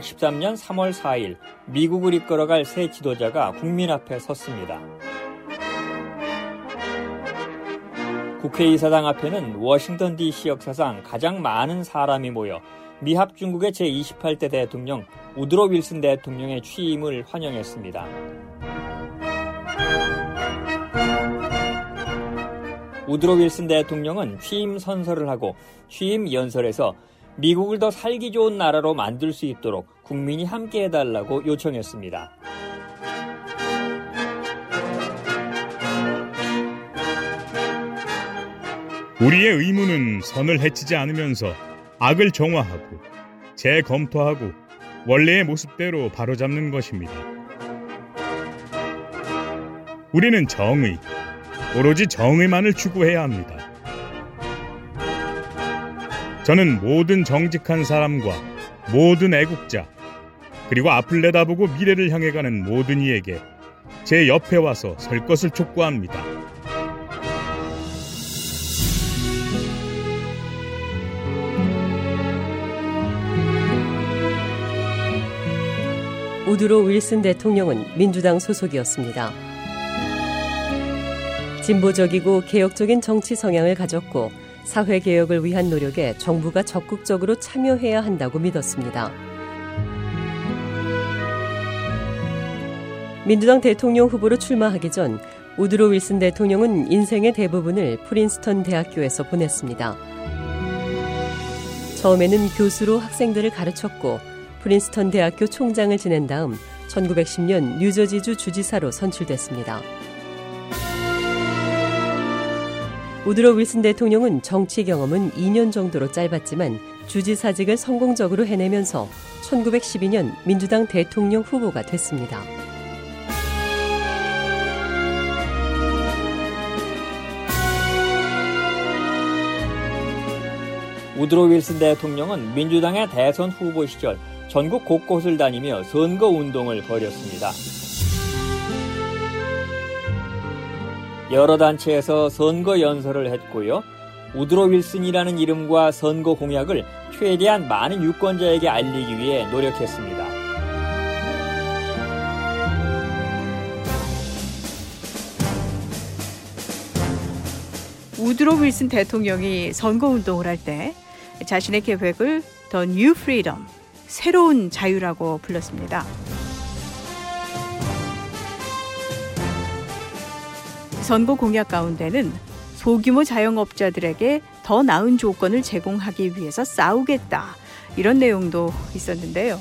(1913년 3월 4일) 미국을 이끌어갈 새 지도자가 국민 앞에 섰습니다. 국회의사당 앞에는 워싱턴 DC 역사상 가장 많은 사람이 모여 미합 중국의 제28대 대통령 우드로 윌슨 대통령의 취임을 환영했습니다. 우드로 윌슨 대통령은 취임 선서를 하고 취임 연설에서 미국을 더 살기 좋은 나라로 만들 수 있도록 국민이 함께 해달라고 요청했습니다. 우리의 의무는 선을 해치지 않으면서 악을 정화하고 재검토하고 원래의 모습대로 바로잡는 것입니다. 우리는 정의, 오로지 정의만을 추구해야 합니다. 저는 모든 정직한 사람과 모든 애국자, 그리고 앞을 내다보고 미래를 향해 가는 모든 이에게 제 옆에 와서 설 것을 촉구합니다. 우드로 윌슨 대통령은 민주당 소속이었습니다. 진보적이고 개혁적인 정치 성향을 가졌고 사회 개혁을 위한 노력에 정부가 적극적으로 참여해야 한다고 믿었습니다. 민주당 대통령 후보로 출마하기 전 우드로 윌슨 대통령은 인생의 대부분을 프린스턴 대학교에서 보냈습니다. 처음에는 교수로 학생들을 가르쳤고 프린스턴 대학교 총장을 지낸 다음 1910년 뉴저지주 주지사로 선출됐습니다. 우드로 윌슨 대통령은 정치 경험은 2년 정도로 짧았지만 주지사직을 성공적으로 해내면서 1912년 민주당 대통령 후보가 됐습니다. 우드로 윌슨 대통령은 민주당의 대선 후보 시절 전국 곳곳을 다니며 선거 운동을 벌였습니다. 여러 단체에서 선거 연설을 했고요. 우드로 윌슨이라는 이름과 선거 공약을 최대한 많은 유권자에게 알리기 위해 노력했습니다. 우드로 윌슨 대통령이 선거 운동을 할 때 자신의 계획을 The New Freedom, 새로운 자유라고 불렀습니다. 선거 공약 가운데는 소규모 자영업자들에게 더 나은 조건을 제공하기 위해서 싸우겠다. 이런 내용도 있었는데요.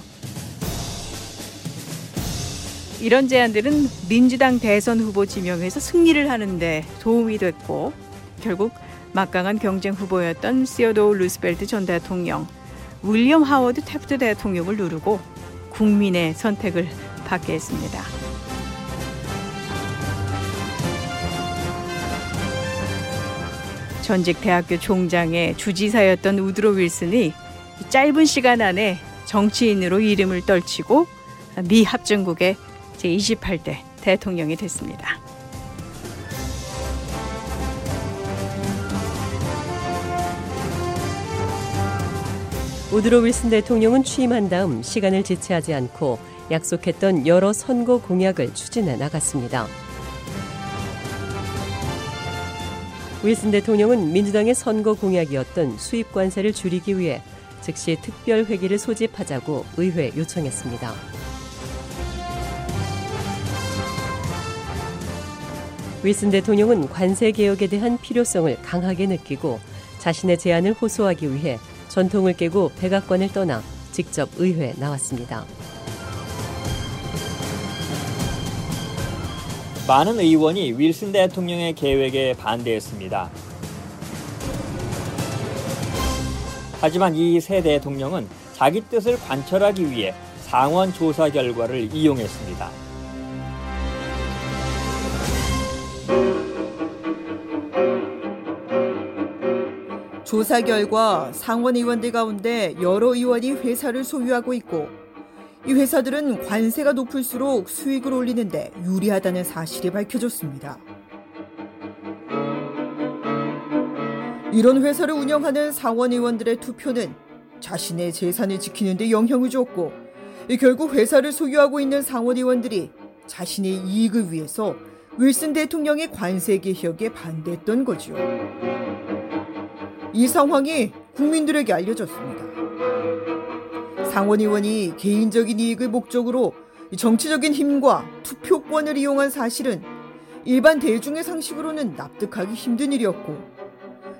이런 제안들은 민주당 대선 후보 지명에서 승리를 하는데 도움이 됐고 결국 막강한 경쟁 후보였던 시어도 루스벨트 전 대통령, 윌리엄 하워드 태프트 대통령을 누르고 국민의 선택을 받게 했습니다. 전직 대학교 총장의 주지사였던 우드로 윌슨이 짧은 시간 안에 정치인으로 이름을 떨치고 미 합중국의 제28대 대통령이 됐습니다. 우드로 윌슨 대통령은 취임한 다음 시간을 지체하지 않고 약속했던 여러 선거 공약을 추진해 나갔습니다. 윌슨 대통령은 민주당의 선거 공약이었던 수입 관세를 줄이기 위해 즉시 특별 회기를 소집하자고 의회에 요청했습니다. 윌슨 대통령은 관세 개혁에 대한 필요성을 강하게 느끼고 자신의 제안을 호소하기 위해 전통을 깨고 백악관을 떠나 직접 의회에 나왔습니다. 많은 의원이 윌슨 대통령의 계획에 반대했습니다. 하지만 이 새 대통령은 자기 뜻을 관철하기 위해 상원 조사 결과를 이용했습니다. 조사 결과 상원 의원들 가운데 여러 의원이 회사를 소유하고 있고 이 회사들은 관세가 높을수록 수익을 올리는데 유리하다는 사실이 밝혀졌습니다. 이런 회사를 운영하는 상원 의원들의 투표는 자신의 재산을 지키는 데 영향을 줬고 결국 회사를 소유하고 있는 상원 의원들이 자신의 이익을 위해서 윌슨 대통령의 관세 개혁에 반대했던 거죠. 이 상황이 국민들에게 알려졌습니다. 상원 의원이 개인적인 이익을 목적으로 정치적인 힘과 투표권을 이용한 사실은 일반 대중의 상식으로는 납득하기 힘든 일이었고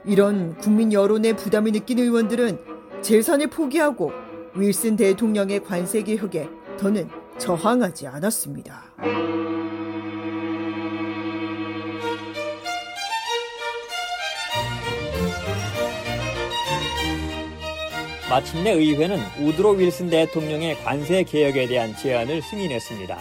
이런 국민 여론의 부담을 느낀 의원들은 재산을 포기하고 윌슨 대통령의 관세 개혁에 더는 저항하지 않았습니다. 마침내 의회는 우드로 윌슨 대통령의 관세 개혁에 대한 제안을 승인했습니다.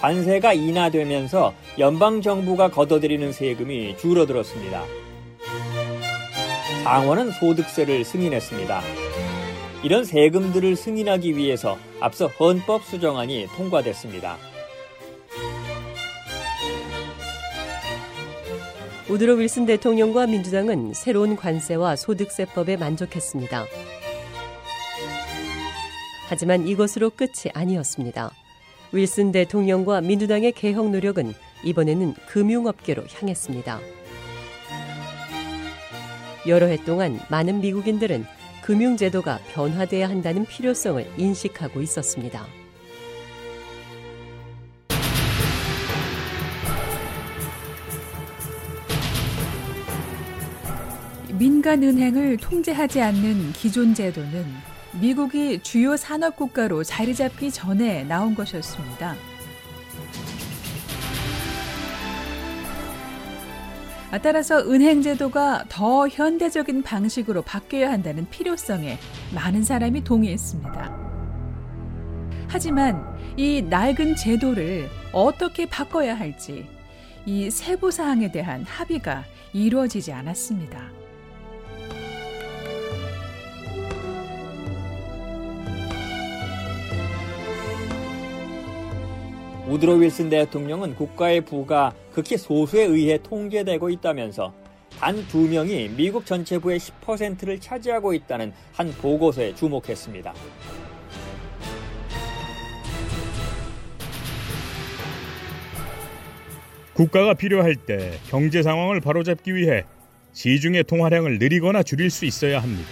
관세가 인하되면서 연방 정부가 걷어들이는 세금이 줄어들었습니다. 상원은 소득세를 승인했습니다. 이런 세금들을 승인하기 위해서 앞서 헌법 수정안이 통과됐습니다. 우드로 윌슨 대통령과 민주당은 새로운 관세와 소득세법에 만족했습니다. 하지만 이것으로 끝이 아니었습니다. 윌슨 대통령과 민주당의 개혁 노력은 이번에는 금융업계로 향했습니다. 여러 해 동안 많은 미국인들은 금융제도가 변화돼야 한다는 필요성을 인식하고 있었습니다. 민간 은행을 통제하지 않는 기존 제도는 미국이 주요 산업 국가로 자리 잡기 전에 나온 것이었습니다. 따라서 은행 제도가 더 현대적인 방식으로 바뀌어야 한다는 필요성에 많은 사람이 동의했습니다. 하지만 이 낡은 제도를 어떻게 바꿔야 할지 이 세부 사항에 대한 합의가 이루어지지 않았습니다. 우드로 윌슨 대통령은 국가의 부가 극히 소수에 의해 통제되고 있다면서 단 두 명이 미국 전체 부의 10%를 차지하고 있다는 한 보고서에 주목했습니다. 국가가 필요할 때 경제 상황을 바로잡기 위해 시중의 통화량을 늘리거나 줄일 수 있어야 합니다.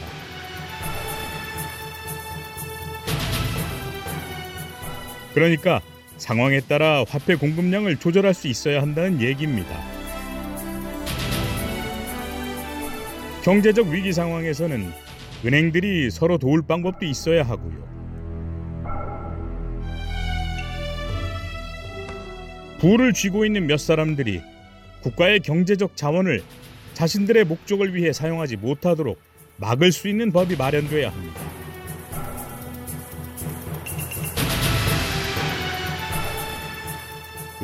그러니까 상황에 따라 화폐 공급량을 조절할 수 있어야 한다는 얘기입니다. 경제적 위기 상황에서는 은행들이 서로 도울 방법도 있어야 하고요. 부를 쥐고 있는 몇 사람들이 국가의 경제적 자원을 자신들의 목적을 위해 사용하지 못하도록 막을 수 있는 법이 마련돼야 합니다.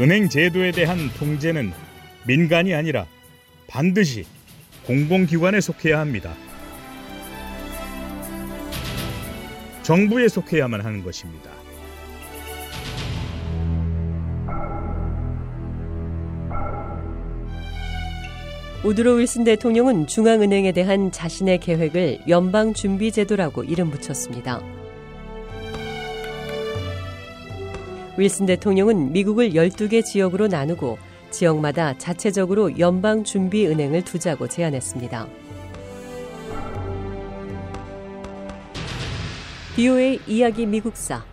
은행 제도에 대한 통제는 민간이 아니라 반드시 공공기관에 속해야 합니다. 정부에 속해야만 하는 것입니다. 우드로 윌슨 대통령은 중앙은행에 대한 자신의 계획을 연방준비제도라고 이름 붙였습니다. 윌슨 대통령은 미국을 12개 지역으로 나누고 지역마다 자체적으로 연방준비은행을 두자고 제안했습니다. BOA 이야기 미국사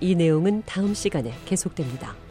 이 내용은 다음 시간에 계속됩니다.